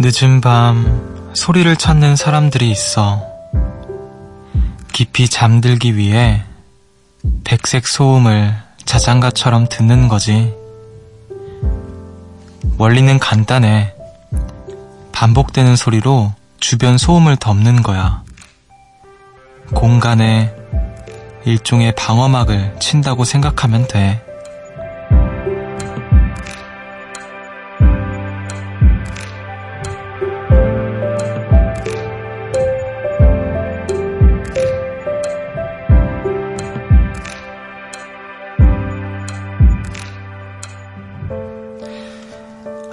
늦은 밤 소리를 찾는 사람들이 있어. 깊이 잠들기 위해 백색 소음을 자장가처럼 듣는 거지. 원리는 간단해. 반복되는 소리로 주변 소음을 덮는 거야. 공간에 일종의 방어막을 친다고 생각하면 돼.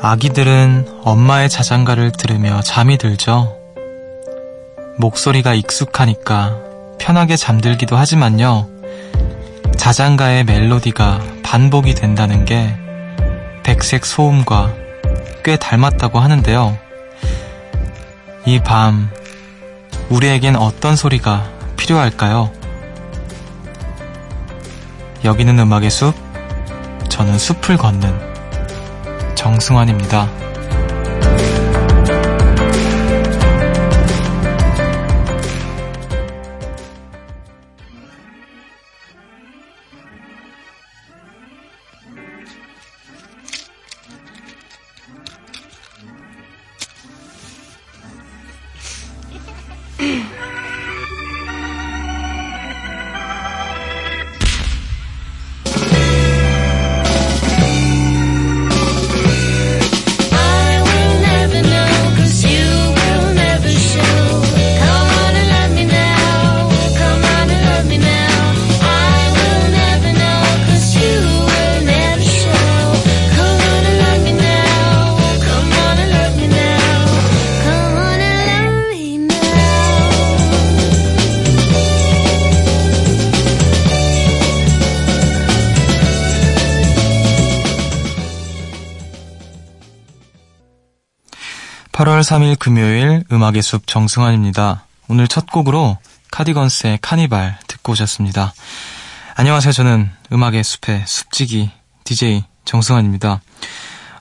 아기들은 엄마의 자장가를 들으며 잠이 들죠. 목소리가 익숙하니까 편하게 잠들기도 하지만요. 자장가의 멜로디가 반복이 된다는 게 백색 소음과 꽤 닮았다고 하는데요. 이 밤, 우리에겐 어떤 소리가 필요할까요? 여기는 음악의 숲, 저는 숲을 걷는 정승환입니다. 3일 금요일 음악의 숲 정승환입니다. 오늘 첫 곡으로 카디건스의 카니발 듣고 오셨습니다. 안녕하세요. 저는 음악의 숲의 숲지기 DJ 정승환입니다.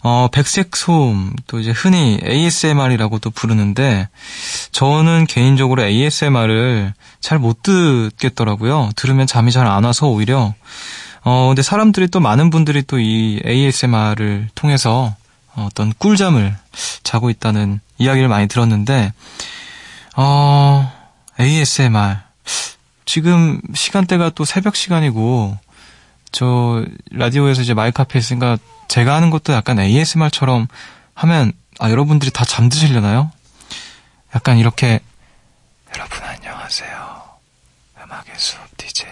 어, 백색 소음, 또 이제 흔히 ASMR이라고도 부르는데, 저는 개인적으로 ASMR을 잘 못 듣겠더라고요. 들으면 잠이 잘 안 와서 오히려. 어, 근데 사람들이 또 많은 분들이 또 이 ASMR을 통해서 어떤 꿀잠을 자고 있다는 이야기를 많이 들었는데, 어, ASMR. 지금 시간대가 또 새벽 시간이고, 저, 라디오에서 이제 마이크 앞에 있으니까 제가 하는 것도 약간 ASMR처럼 하면, 아, 여러분들이 다 잠드시려나요? 약간 이렇게, 여러분 안녕하세요. 음악의 숲 DJ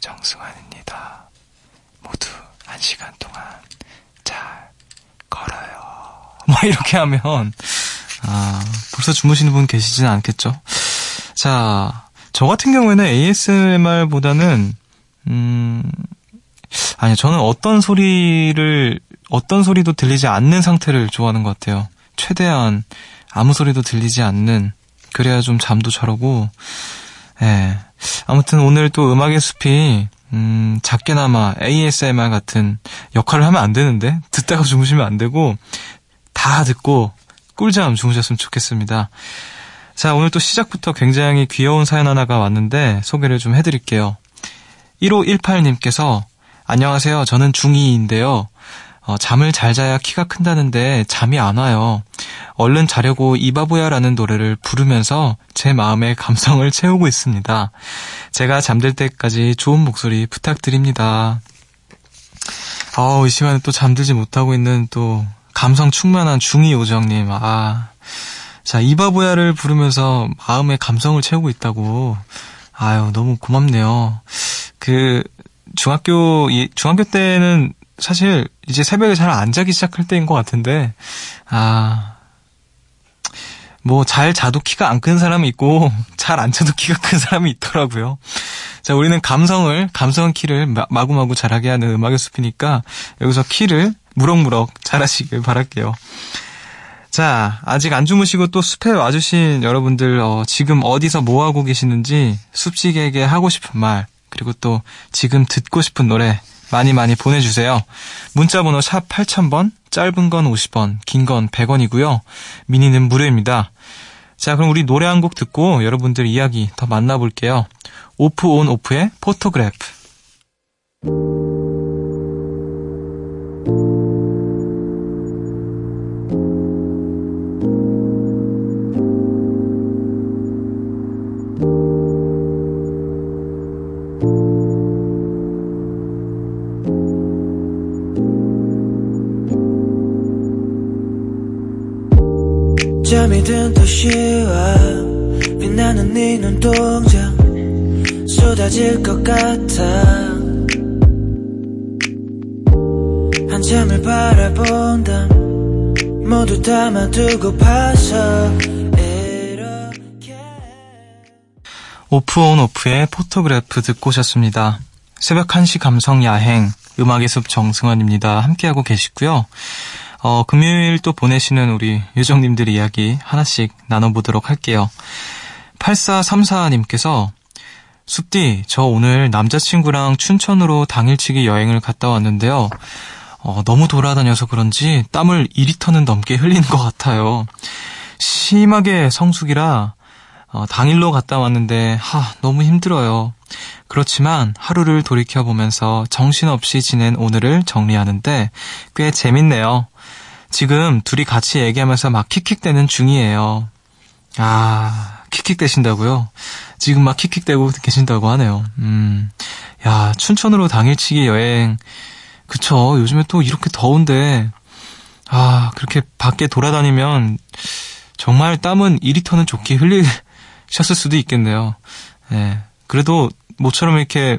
정승환입니다. 모두 한 시간 동안 잘 걸어요. 막 이렇게 하면 아, 벌써 주무시는 분 계시지는 않겠죠? 자, 저 같은 경우에는 ASMR보다는 음 아니 저는 어떤 소리를 어떤 소리도 들리지 않는 상태를 좋아하는 것 같아요. 최대한 아무 소리도 들리지 않는 그래야 좀 잠도 잘 오고 예. 아무튼 오늘 또 음악의 숲이 음, 작게나마 ASMR 같은 역할을 하면 안 되는데, 듣다가 주무시면 안 되고, 다 듣고 꿀잠 주무셨으면 좋겠습니다. 자, 오늘 또 시작부터 굉장히 귀여운 사연 하나가 왔는데, 소개를 좀 해드릴게요. 1518님께서, 안녕하세요. 저는 중2인데요. 어, 잠을 잘 자야 키가 큰다는데 잠이 안 와요. 얼른 자려고 이바보야라는 노래를 부르면서 제 마음의 감성을 채우고 있습니다. 제가 잠들 때까지 좋은 목소리 부탁드립니다. 어우, 이 시간에 또 잠들지 못하고 있는 또 감성 충만한 중2 요정님. 아. 자, 이바보야를 부르면서 마음의 감성을 채우고 있다고. 아유, 너무 고맙네요. 그, 중학교, 중학교 때는 사실 이제 새벽에 잘 안 자기 시작할 때인 것 같은데, 아, 뭐 잘 자도 키가 안 큰 사람이 있고, 잘 안 자도 키가 큰 사람이 있더라고요. 자, 우리는 감성을, 감성 키를 마구마구 잘하게 하는 음악의 숲이니까, 여기서 키를 무럭무럭 잘하시길 바랄게요. 자, 아직 안 주무시고 또 숲에 와주신 여러분들, 어, 지금 어디서 뭐 하고 계시는지, 숲식에게 하고 싶은 말, 그리고 또 지금 듣고 싶은 노래, 많이 많이 보내주세요. 문자번호 샵 8000번, 짧은 건 50원, 긴 건 100원이고요. 미니는 무료입니다. 자, 그럼 우리 노래 한 곡 듣고 여러분들 이야기 더 만나볼게요. offonoff의 Photograph. 잠이 든 도시와 빛나는 네 눈동자 쏟아질 것 같아 한참을 바라본다 모두 담아두고 이렇게 offonoff의 photograph 듣고 오셨습니다. 새벽 1시 감성 야행 음악의 숲 정승환입니다. 함께하고 계시고요. 어, 금요일 또 보내시는 우리 요정님들 이야기 하나씩 나눠보도록 할게요. 8434님께서 숲디, 저 오늘 남자친구랑 춘천으로 당일치기 여행을 갔다 왔는데요. 어, 너무 돌아다녀서 그런지 땀을 2리터는 넘게 흘리는 것 같아요. 심하게 성숙이라 어, 당일로 갔다 왔는데 하, 너무 힘들어요. 그렇지만 하루를 돌이켜보면서 정신없이 지낸 오늘을 정리하는데 꽤 재밌네요. 지금 둘이 같이 얘기하면서 막 킥킥대는 중이에요. 아, 킥킥대신다고요? 지금 막 킥킥대고 계신다고 하네요. 음, 야, 춘천으로 당일치기 여행. 그쵸. 요즘에 또 이렇게 더운데, 아, 그렇게 밖에 돌아다니면 정말 땀은 2리터는 좋게 흘리셨을 수도 있겠네요. 예. 그래도 모처럼 이렇게,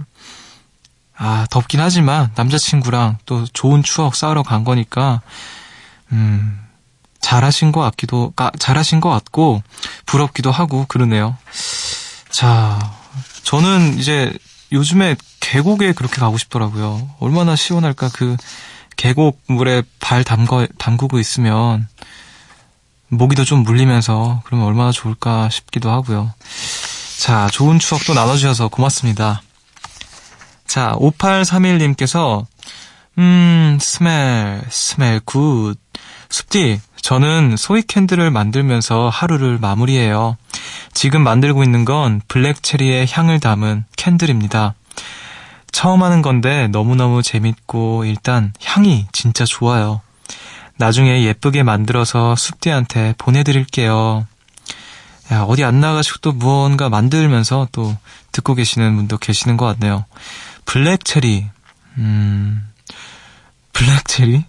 아, 덥긴 하지만 남자친구랑 또 좋은 추억 쌓으러 간 거니까, 음, 잘하신 것 같기도, 아, 잘하신 것 같고, 부럽기도 하고, 그러네요. 자, 저는 이제 요즘에 계곡에 그렇게 가고 싶더라고요. 얼마나 시원할까, 그 계곡 물에 발 담거, 담그고 있으면, 모기도 좀 물리면서, 그러면 얼마나 좋을까 싶기도 하고요. 자, 좋은 추억도 나눠주셔서 고맙습니다. 자, 5831님께서, 음, smell, smell good. 숲디, 저는 soy candle을 만들면서 하루를 마무리해요. 지금 만들고 있는 건 black cherry의 향을 담은 candle입니다. 처음 하는 건데 너무너무 재밌고 일단 향이 진짜 좋아요. 나중에 예쁘게 만들어서 숲디한테 보내드릴게요. 야, 어디 안 나가시고 또 무언가 만들면서 또 듣고 계시는 분도 계시는 것 같네요. black cherry, 음, black cherry?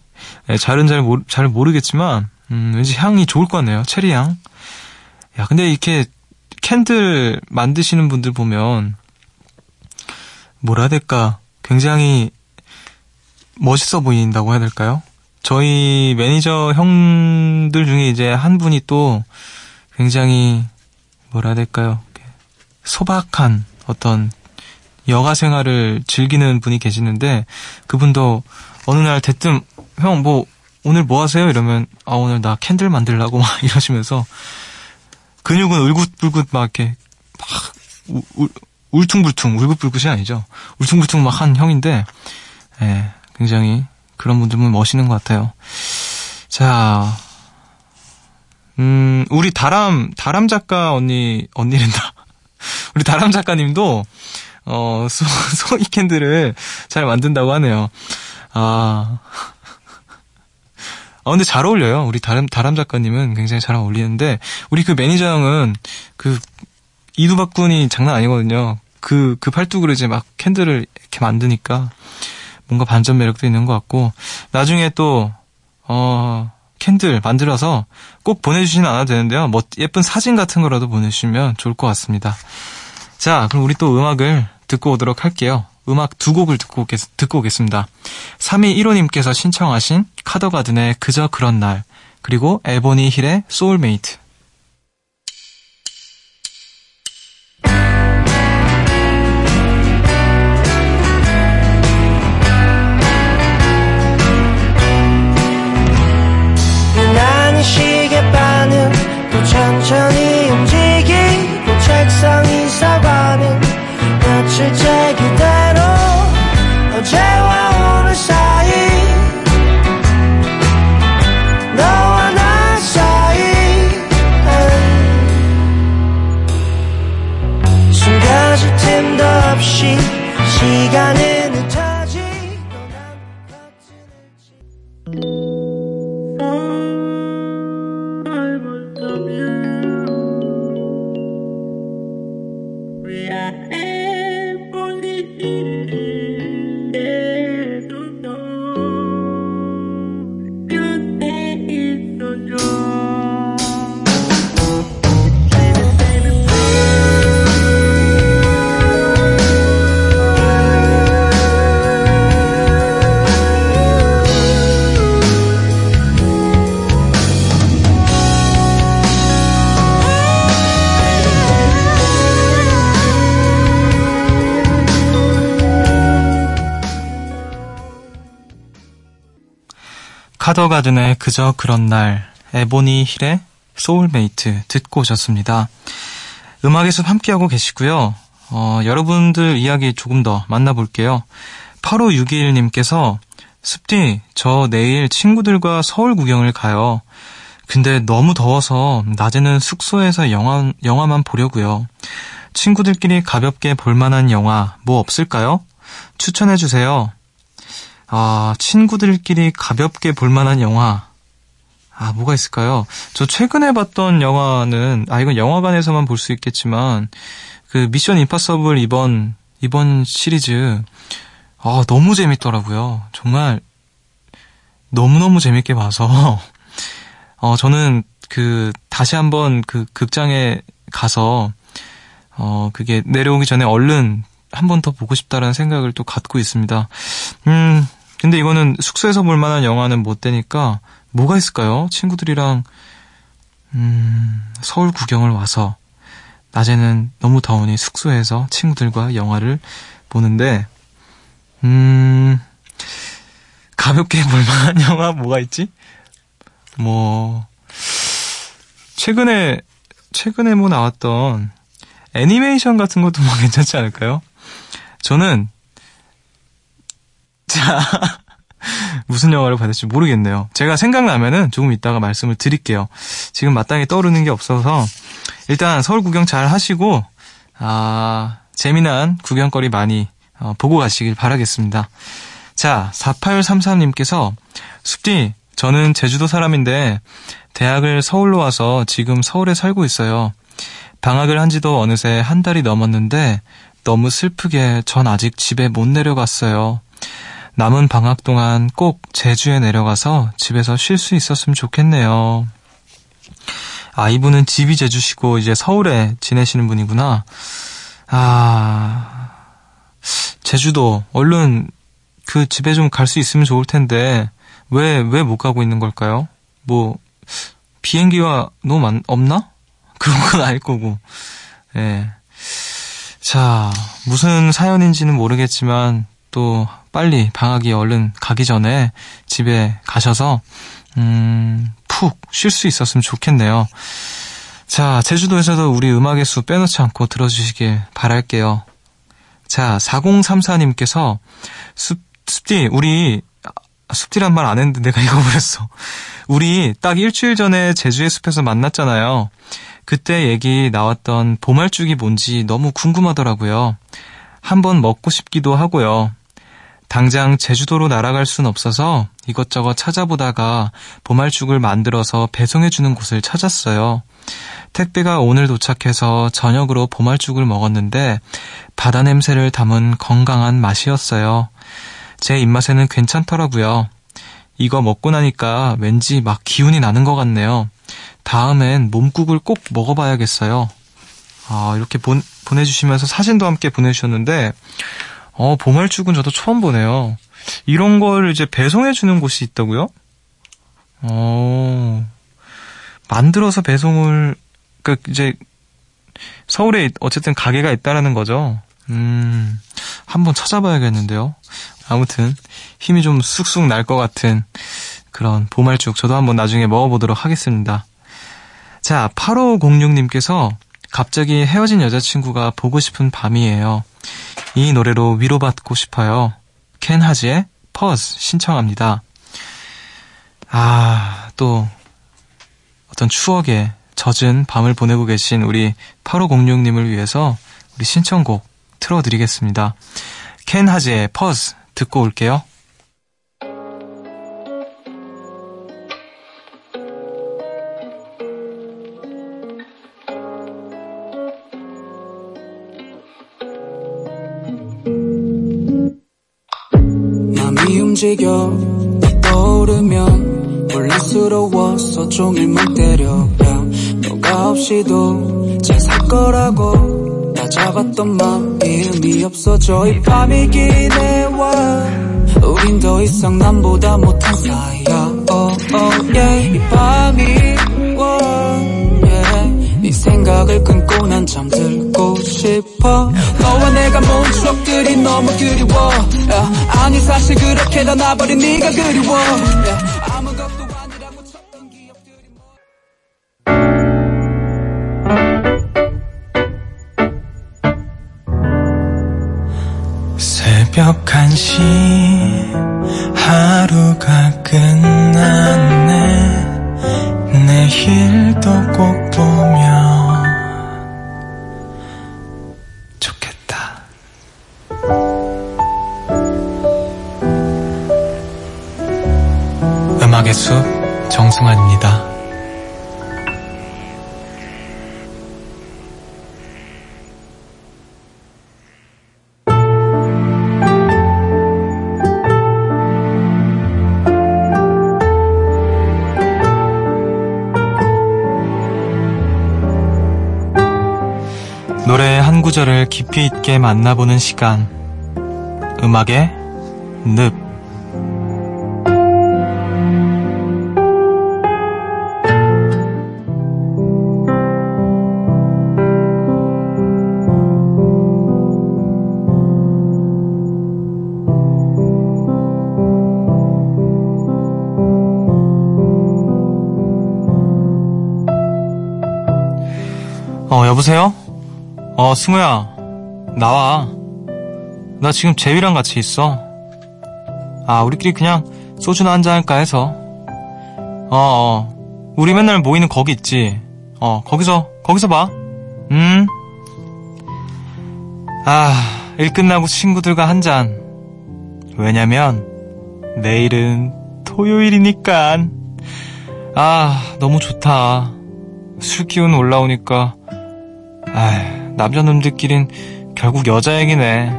네, 잘은 잘, 모르, 잘 모르겠지만, 음, 왠지 향이 좋을 것 같네요. 체리 향. 야, 근데 이렇게 candle 만드시는 분들 보면, 뭐라 해야 될까. 굉장히 멋있어 보인다고 해야 될까요? 저희 매니저 형들 중에 이제 한 분이 또 굉장히 뭐라 해야 될까요? 소박한 어떤 여가 생활을 즐기는 분이 계시는데 그분도 어느 날 대뜸 형 뭐 오늘 뭐 하세요? 이러면 아 오늘 나 캔들 만들라고 막 이러시면서 근육은 울긋불긋 막 이렇게 막 우, 울, 울퉁불퉁 울긋불긋이 아니죠. 울퉁불퉁 막 한 형인데 예, 굉장히 그런 분들은 멋있는 것 같아요. 자, 음, 우리 다람, 다람 작가 언니, 언니랜다. 우리 다람 작가님도, 어, 소, soy candle을 잘 만든다고 하네요. 아. 아, 근데 잘 어울려요. 우리 다람, 다람 작가님은 굉장히 잘 어울리는데, 우리 그 매니저 형은 그, 이두박근이 장난 아니거든요. 그, 그 팔뚝으로 이제 막 candle을 이렇게 만드니까, 뭔가 반전 매력도 있는 것 같고, 나중에 또, 어, candle 만들어서 꼭 보내주시진 않아도 되는데요. 뭐, 예쁜 사진 같은 거라도 보내주시면 좋을 것 같습니다. 자, 그럼 우리 또 음악을 듣고 오도록 할게요. 음악 두 곡을 듣고, 오겠, 듣고 오겠습니다. 3215님께서 신청하신 카더가든의 그저 그런 날, 그리고 에보니 힐의 소울메이트. 카더가든의 그저 그런 날, 에보니 힐의 소울메이트 듣고 오셨습니다. 음악의 숲 함께하고 계시고요. 어, 여러분들 이야기 조금 더 만나볼게요. 8561님께서 숲디, 저 내일 친구들과 서울 구경을 가요. 근데 너무 더워서 낮에는 숙소에서 영화, 영화만 보려고요. 친구들끼리 가볍게 볼만한 영화 뭐 없을까요? 추천해주세요. 아, 친구들끼리 가볍게 볼만한 영화. 아, 뭐가 있을까요? 저 최근에 봤던 영화는, 아, 이건 영화관에서만 볼 수 있겠지만, 그 미션 임파서블 이번, 이번 시리즈, 아, 너무 재밌더라고요. 정말, 너무너무 재밌게 봐서, 어, 저는 그, 다시 한번 그 극장에 가서, 어, 그게 내려오기 전에 얼른 한 번 더 보고 싶다라는 생각을 또 갖고 있습니다. 음, 근데 이거는 숙소에서 볼 만한 영화는 못 되니까 뭐가 있을까요? 친구들이랑 음, 서울 구경을 와서 낮에는 너무 더우니 숙소에서 친구들과 영화를 보는데 음, 가볍게 볼 만한 영화 뭐가 있지? 뭐 최근에 최근에 뭐 나왔던 애니메이션 같은 것도 뭐 괜찮지 않을까요? 저는 자 무슨 영화를 받을지 모르겠네요. 제가 생각나면은 조금 이따가 말씀을 드릴게요. 지금 마땅히 떠오르는 게 없어서 일단 서울 구경 잘 하시고 아 재미난 구경거리 많이 어, 보고 가시길 바라겠습니다. 자 4833님께서 숲디 저는 제주도 사람인데 대학을 서울로 와서 지금 서울에 살고 있어요. 방학을 한 지도 어느새 한 달이 넘었는데 너무 슬프게 전 아직 집에 못 내려갔어요. 남은 방학 동안 꼭 제주에 내려가서 집에서 쉴 수 있었으면 좋겠네요. 아, 이분은 집이 제주시고 이제 서울에 지내시는 분이구나. 아, 제주도, 얼른 그 집에 좀 갈 수 있으면 좋을 텐데, 왜, 왜 못 가고 있는 걸까요? 뭐, 비행기가 너무 많, 없나? 그런 건 아닐 거고. 예. 자, 무슨 사연인지는 모르겠지만, 또 빨리 방학이 얼른 가기 전에 집에 가셔서 음, 푹 쉴 수 있었으면 좋겠네요. 자, 제주도에서도 우리 음악의 수 빼놓지 않고 들어주시길 바랄게요. 자, 4034님께서 숲, 숲디, 우리, 숲디란 말 안 했는데 내가 읽어버렸어. 우리 딱 일주일 전에 제주의 숲에서 만났잖아요. 그때 얘기 나왔던 보말죽이 뭔지 너무 궁금하더라고요. 한번 먹고 싶기도 하고요. 당장 제주도로 날아갈 순 없어서 이것저것 찾아보다가 보말죽을 만들어서 배송해주는 곳을 찾았어요. 택배가 오늘 도착해서 저녁으로 보말죽을 먹었는데 바다 냄새를 담은 건강한 맛이었어요. 제 입맛에는 괜찮더라고요. 이거 먹고 나니까 왠지 막 기운이 나는 것 같네요. 다음엔 몸국을 꼭 먹어봐야겠어요. 아, 이렇게 본, 보내주시면서 사진도 함께 보내주셨는데, 어, 보말죽은 저도 처음 보네요. 이런 걸 이제 배송해주는 곳이 있다고요? 어, 만들어서 배송을, 그, 이제, 서울에 어쨌든 가게가 있다라는 거죠. 음, 한번 찾아봐야겠는데요. 아무튼, 힘이 좀 쑥쑥 날 것 같은 그런 보말죽 저도 한번 나중에 먹어보도록 하겠습니다. 자, 8506님께서 갑자기 헤어진 여자친구가 보고 싶은 밤이에요. 이 노래로 위로받고 싶어요. 켄 하지의 퍼즈 신청합니다. 아, 또 어떤 추억에 젖은 밤을 보내고 계신 우리 8506님을 위해서 우리 신청곡 틀어드리겠습니다. 켄 하지의 퍼즈 듣고 올게요. 떠오르면 혼란스러워서 종일 못 때려 너가 없이도 잘 살 거라고 다 잡았던 마음이 의미 없어져 이 밤이 기네와 우린 더 이상 남보다 못한 사이야 oh, oh, yeah. 이 밤이 네 생각을 끊고 난 잠들고 싶어 너와 내가 모은 추억들이 너무 그리워 yeah. 아니 사실 그렇게 다 나버린 네가 그리워 아, yeah. 뭐. 새벽 1시 하루가 끝났네 내일도 꼭 구절을 깊이 있게 만나보는 시간. 음악의 늪. 어, 여보세요? 어, 승우야. 나와. 나 지금 재위랑 같이 있어. 아, 우리끼리 그냥 소주나 한잔 할까 해서. 어, 어. 우리 맨날 모이는 거기 있지. 어, 거기서, 거기서 봐. 음. 아, 일 끝나고 친구들과 한 잔. 왜냐면, 내일은 토요일이니까. 아, 너무 좋다. 술 기운 올라오니까. 아 남자놈들끼린 결국 여자 얘기네.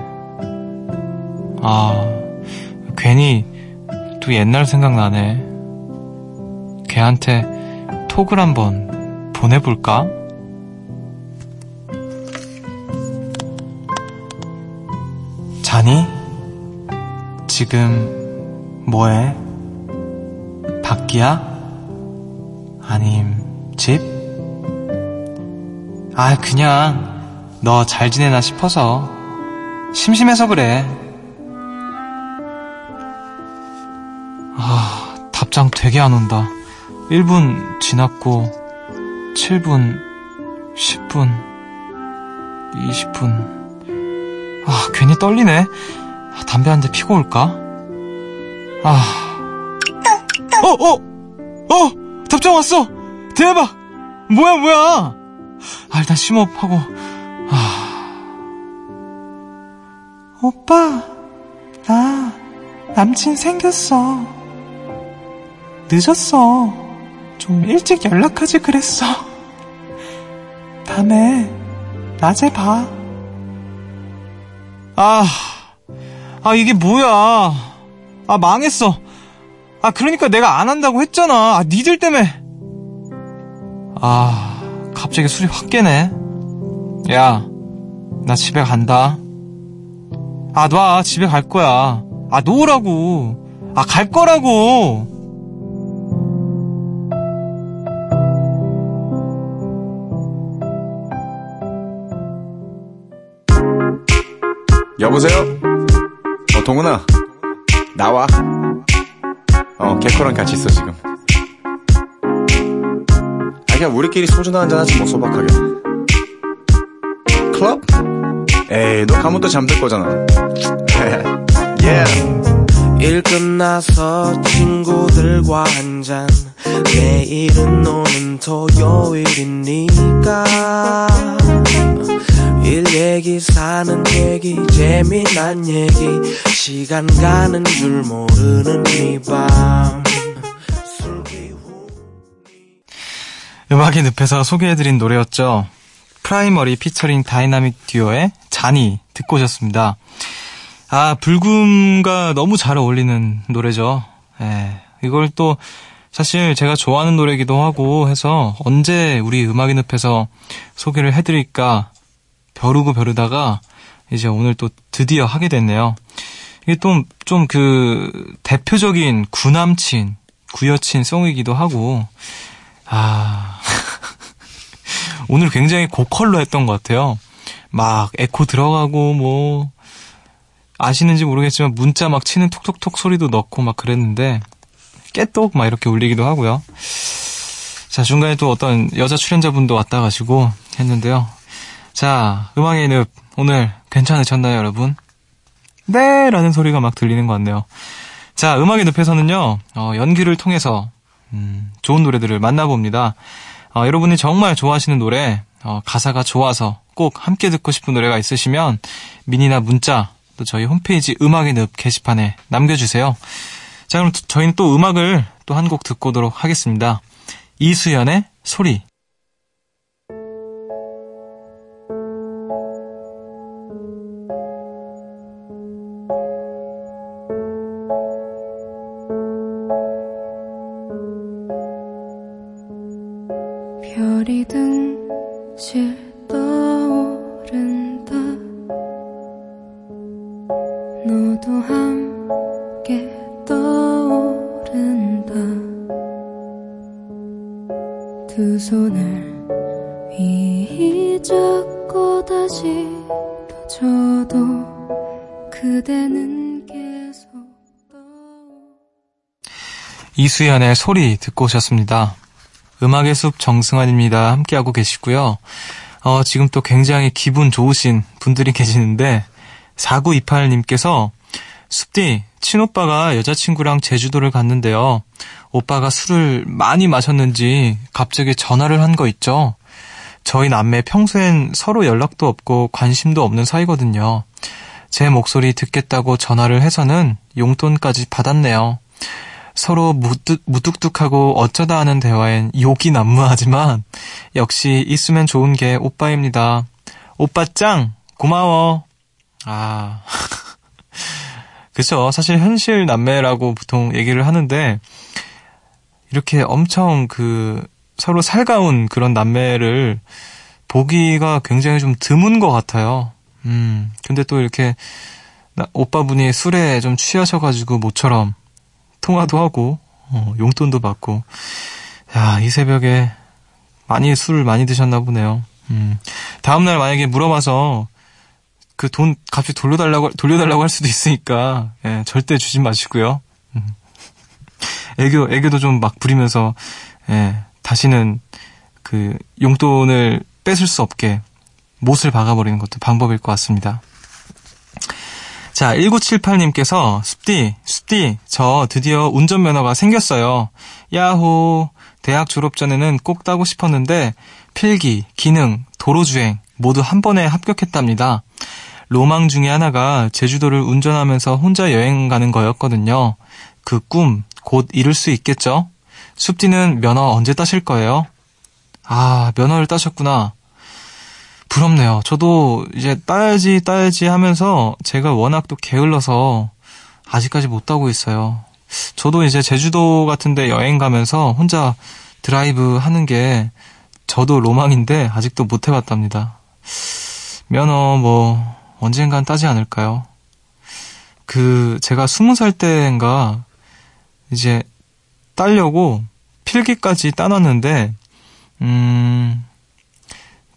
아, 괜히 또 옛날 생각나네. 걔한테 톡을 한번 보내볼까? 자니? 지금 뭐해? 밖이야? 아님 집? 아, 그냥 너 잘 지내나 싶어서 심심해서 그래. 아, 답장 되게 안 온다. 1분 지났고 7분, 10분, 20분. 아, 괜히 떨리네. 아, 담배 한 대 피고 올까? 아. 어, 어! 어! 답장 왔어! 대박! 뭐야, 뭐야! 아, 일단 심호흡하고, 아. 오빠, 나, 남친 생겼어. 늦었어. 좀 일찍 연락하지 그랬어. 밤에, 낮에 봐. 아, 아, 이게 뭐야. 아, 망했어. 아, 그러니까 내가 안 한다고 했잖아. 아, 니들 때문에. 아. 갑자기 술이 확 깨네. 야, 나 집에 간다. 아, 놔. 집에 갈 거야. 아, 놓으라고. 아, 갈 거라고. 여보세요? 어, 동훈아. 나와. 어, 개코랑 같이 있어, 지금. 그냥 우리끼리 소주나 한잔 하지 뭐 소박하게 클럽? 에이 너 가면 또 잠들 거잖아 yeah. 일 끝나서 친구들과 한 잔 내일은 오는 토요일이니까 일 얘기 사는 얘기 재미난 얘기 시간 가는 줄 모르는 이밤 음악의 늪에서 소개해드린 노래였죠. 프라이머리 피처링 다이나믹 듀오의 자니 듣고 오셨습니다. 아, 불금과 너무 잘 어울리는 노래죠. 예. 이걸 또 사실 제가 좋아하는 노래기도 하고 해서 언제 우리 음악의 늪에서 소개를 해드릴까 벼르고 벼르다가 이제 오늘 또 드디어 하게 됐네요. 이게 또 좀 그 대표적인 구남친, 구여친 송이기도 하고 아, 오늘 굉장히 고컬로 했던 것 같아요. 막 에코 들어가고 뭐 아시는지 모르겠지만 문자 막 치는 톡톡톡 소리도 넣고 막 그랬는데 깨똑 막 이렇게 울리기도 하고요. 자 중간에 또 어떤 여자 출연자분도 왔다 가시고 했는데요. 자 음악의 늪 오늘 괜찮으셨나요 여러분? 네! 라는 소리가 막 들리는 것 같네요. 자, 음악의 늪에서는요, 어, 연기를 통해서, 음, 좋은 노래들을 만나봅니다. 어, 여러분이 정말 좋아하시는 노래, 어, 가사가 좋아서 꼭 함께 듣고 싶은 노래가 있으시면, 미니나 문자, 또 저희 홈페이지 음악의 늪 게시판에 남겨주세요. 자, 그럼 저희는 또 음악을 또 한 곡 듣고 오도록 하겠습니다. 이수연의 소리. 별이 등실 떠오른다 너도 함께 떠오른다 두 손을 휘 잡고 다시 떠져도 그대는 계속 떠오 이수연의 소리 듣고 오셨습니다. 음악의 숲 정승환입니다. 함께하고 계시고요. 어, 지금 또 굉장히 기분 좋으신 분들이 계시는데 4928님께서 숲디 친오빠가 여자친구랑 제주도를 갔는데요. 오빠가 술을 많이 마셨는지 갑자기 전화를 한 거 있죠. 저희 남매 평소엔 서로 연락도 없고 관심도 없는 사이거든요. 제 목소리 듣겠다고 전화를 해서는 용돈까지 받았네요. 서로 무뚝, 무뚝뚝하고 어쩌다 하는 대화엔 욕이 난무하지만 역시 있으면 좋은 게 오빠입니다. 오빠 짱! 고마워! 아. 그쵸. 사실 현실 남매라고 보통 얘기를 하는데 이렇게 엄청 그 서로 살가운 그런 남매를 보기가 굉장히 좀 드문 것 같아요. 음. 근데 또 이렇게 나- 오빠분이 술에 좀 취하셔가지고 모처럼 통화도 하고 어, 용돈도 받고 야 이 새벽에 많이 술을 많이 드셨나 보네요. 음. 다음 날 만약에 물어봐서 그 돈 값이 돌려달라고 돌려달라고 할 수도 있으니까 예, 절대 주지 마시고요. 음. 애교 애교도 좀 막 부리면서 예, 다시는 그 용돈을 뺏을 수 없게 못을 박아버리는 것도 방법일 것 같습니다. 자, 1978님께서, 숲디, 숲디, 저 드디어 운전면허가 생겼어요. 야호. 대학 졸업 전에는 꼭 따고 싶었는데, 필기, 기능, 도로주행, 모두 한 번에 합격했답니다. 로망 중에 하나가 제주도를 운전하면서 혼자 여행 가는 거였거든요. 그 꿈, 곧 이룰 수 있겠죠? 숲디는 면허 언제 따실 거예요? 아, 면허를 따셨구나. 부럽네요. 저도 이제 따야지 따야지 하면서 제가 워낙 또 게을러서 아직까지 못 따고 있어요. 저도 이제 제주도 같은데 여행 가면서 혼자 드라이브 하는 게 저도 로망인데 아직도 못 해봤답니다. 면허 뭐 언젠간 따지 않을까요? 그 제가 스무 살 때인가 이제 따려고 필기까지 따놨는데 음.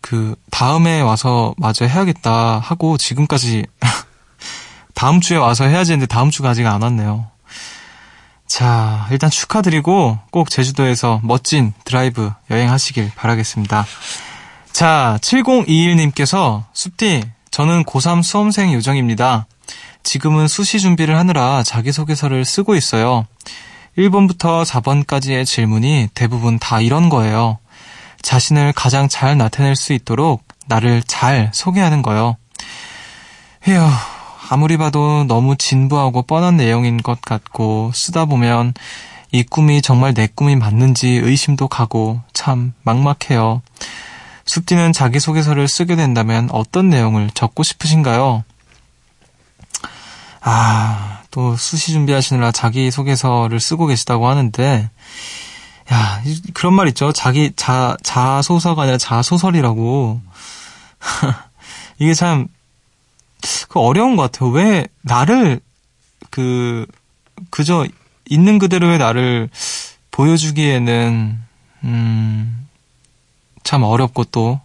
그 다음에 와서 마저 해야겠다 하고 지금까지 다음 주에 와서 해야지 했는데 다음 주가 아직 안 왔네요. 자, 일단 축하드리고 꼭 제주도에서 멋진 드라이브 여행하시길 바라겠습니다. 자, 7021님께서 숲디, 저는 고3 수험생 요정입니다. 지금은 수시 준비를 하느라 자기소개서를 쓰고 있어요. 1번부터 4번까지의 질문이 대부분 다 이런 거예요. 자신을 가장 잘 나타낼 수 있도록 나를 잘 소개하는 거요. 휴, 아무리 봐도 너무 진부하고 뻔한 내용인 것 같고 쓰다 보면 이 꿈이 정말 내 꿈이 맞는지 의심도 가고 참 막막해요. 숲디는 자기소개서를 쓰게 된다면 어떤 내용을 적고 싶으신가요? 아, 또 수시 준비하시느라 자기소개서를 쓰고 계시다고 하는데 야, 이- 그런 말 있죠. 자기 자 자소서가 아니라 자소설이라고. 이게 참 그 어려운 것 같아요. 왜 나를 그 그저 있는 그대로의 나를 보여주기에는 음, 참 어렵고 또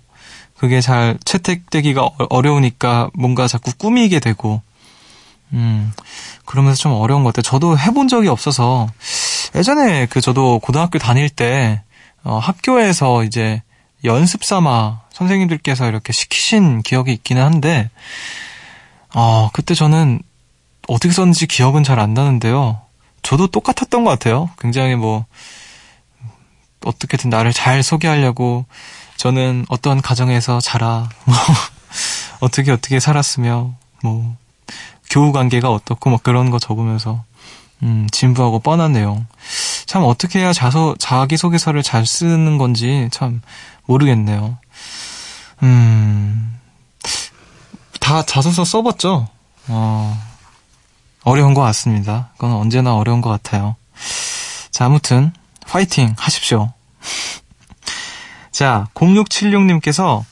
그게 잘 채택되기가 어- 어려우니까 뭔가 자꾸 꾸미게 되고 음, 그러면서 좀 어려운 것 같아요. 저도 해본 적이 없어서 예전에 그 저도 고등학교 다닐 때 어, 학교에서 이제 연습 삼아 선생님들께서 이렇게 시키신 기억이 있기는 한데 어, 그때 저는 어떻게 썼는지 기억은 잘 안 나는데요. 저도 똑같았던 것 같아요. 굉장히 뭐, 어떻게든 나를 잘 소개하려고 저는 어떤 가정에서 자라, 뭐, 어떻게 어떻게 살았으며, 뭐, 교우 관계가 어떻고, 뭐 그런 거 적으면서, 음, 진부하고 뻔한 내용. 참 어떻게 해야 자소, 자기소개서를 잘 쓰는 건지 참 모르겠네요. 음, 다 자소서 써봤죠? 어, 어려운 것 같습니다. 그건 언제나 어려운 것 같아요. 자, 아무튼, 화이팅 하십시오. 자, 0676님께서,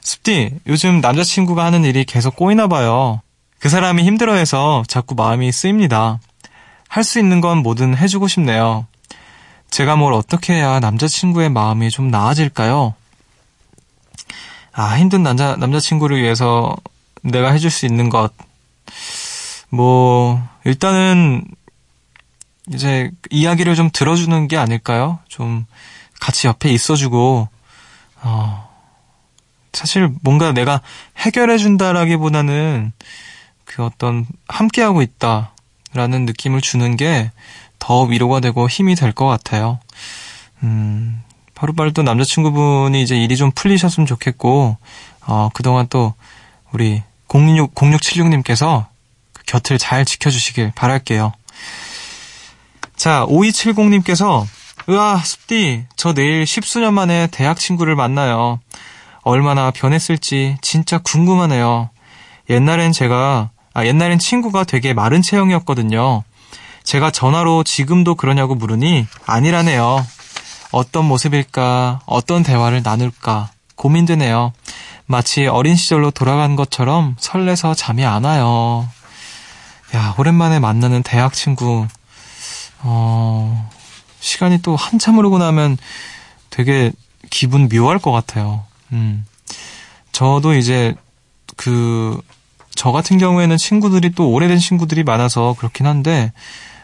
습디, 요즘 남자친구가 하는 일이 계속 꼬이나 봐요. 그 사람이 힘들어해서 자꾸 마음이 쓰입니다. 할 수 있는 건 뭐든 해주고 싶네요. 제가 뭘 어떻게 해야 남자친구의 마음이 좀 나아질까요? 아, 힘든 남자, 남자친구를 위해서 내가 해줄 수 있는 것. 뭐, 일단은, 이제, 이야기를 좀 들어주는 게 아닐까요? 좀, 같이 옆에 있어주고, 어, 사실 뭔가 내가 해결해준다라기보다는 그 어떤 함께하고 있다 라는 느낌을 주는 게 더 위로가 되고 힘이 될 것 같아요. 음, 바로바로 또 남자친구분이 이제 일이 좀 풀리셨으면 좋겠고, 어, 그동안 또 우리 06, 0676님께서 그 곁을 잘 지켜주시길 바랄게요. 자, 5270님께서, 으아, 숲디, 저 내일 십수년 만에 대학 친구를 만나요. 얼마나 변했을지 진짜 궁금하네요. 옛날엔 제가, 아, 옛날엔 친구가 되게 마른 체형이었거든요. 제가 전화로 지금도 그러냐고 물으니 아니라네요. 어떤 모습일까, 어떤 대화를 나눌까 고민되네요. 마치 어린 시절로 돌아간 것처럼 설레서 잠이 안 와요. 야, 오랜만에 만나는 대학 친구. 어, 시간이 또 한참 흐르고 나면 되게 기분 묘할 것 같아요. 음. 저도 이제 그, 저 같은 경우에는 친구들이 또 오래된 친구들이 많아서 그렇긴 한데,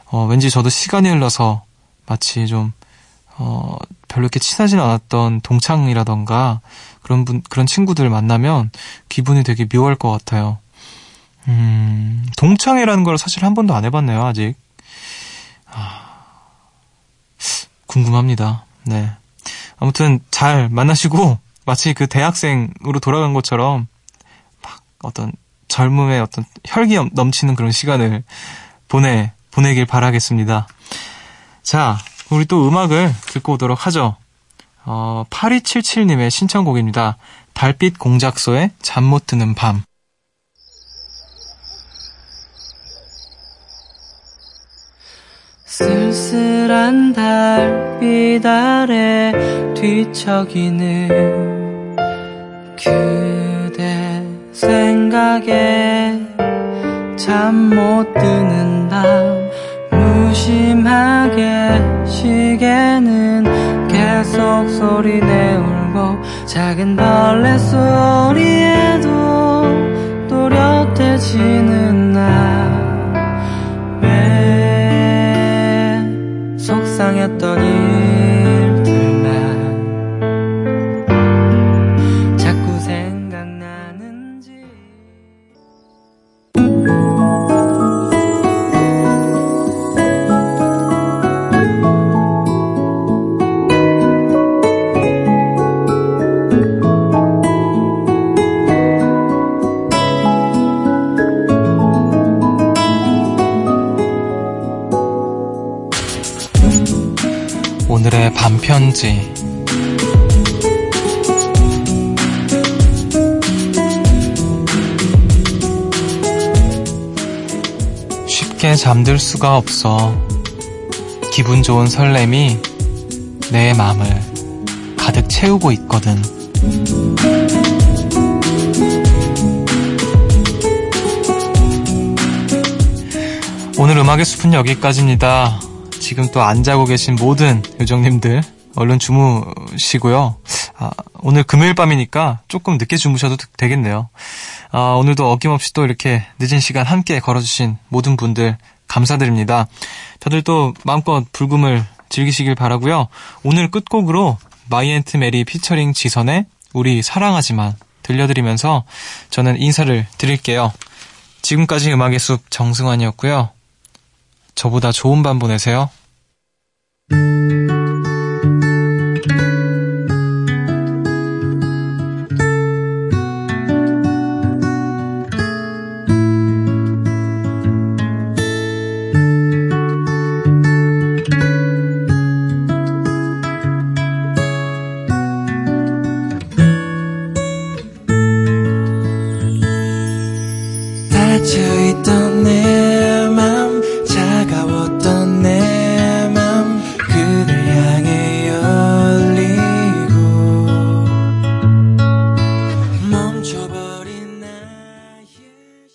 어, 왠지 저도 시간이 흘러서 마치 좀, 어, 별로 이렇게 친하진 않았던 동창이라던가 그런 분, 그런 친구들 만나면 기분이 되게 묘할 것 같아요. 음, 동창회라는 걸 사실 한 번도 안 해봤네요, 아직. 아, 궁금합니다. 네. 아무튼 잘 만나시고 마치 그 대학생으로 돌아간 것처럼 막 어떤 젊음의 어떤 혈기 넘치는 그런 시간을 보내 보내길 바라겠습니다. 자, 우리 또 음악을 듣고 오도록 하죠. 어, 8277님의 신청곡입니다. 달빛 공작소의 잠 못 드는 밤. 쓸쓸한 달빛 아래 뒤척이는 그대 생각에 잠 못 드는 밤 무심하게 시계는 계속 소리내 울고 작은 벌레 소리에도 또렷해지는 나 왜 속상했던 일 밤편지. 쉽게 잠들 수가 없어. 기분 좋은 설렘이 내 마음을 가득 채우고 있거든. 오늘 음악의 숲은 여기까지입니다. 지금 또 안 자고 계신 모든 요정님들 얼른 주무시고요. 아, 오늘 금요일 밤이니까 조금 늦게 주무셔도 되겠네요. 아, 오늘도 어김없이 또 이렇게 늦은 시간 함께 걸어주신 모든 분들 감사드립니다. 다들 또 마음껏 불금을 즐기시길 바라고요. 오늘 끝곡으로 마이 앤트 메리 피처링 지선의 우리 사랑하지만 들려드리면서 저는 인사를 드릴게요. 지금까지 음악의 숲 정승환이었고요. 저보다 좋은 밤 보내세요.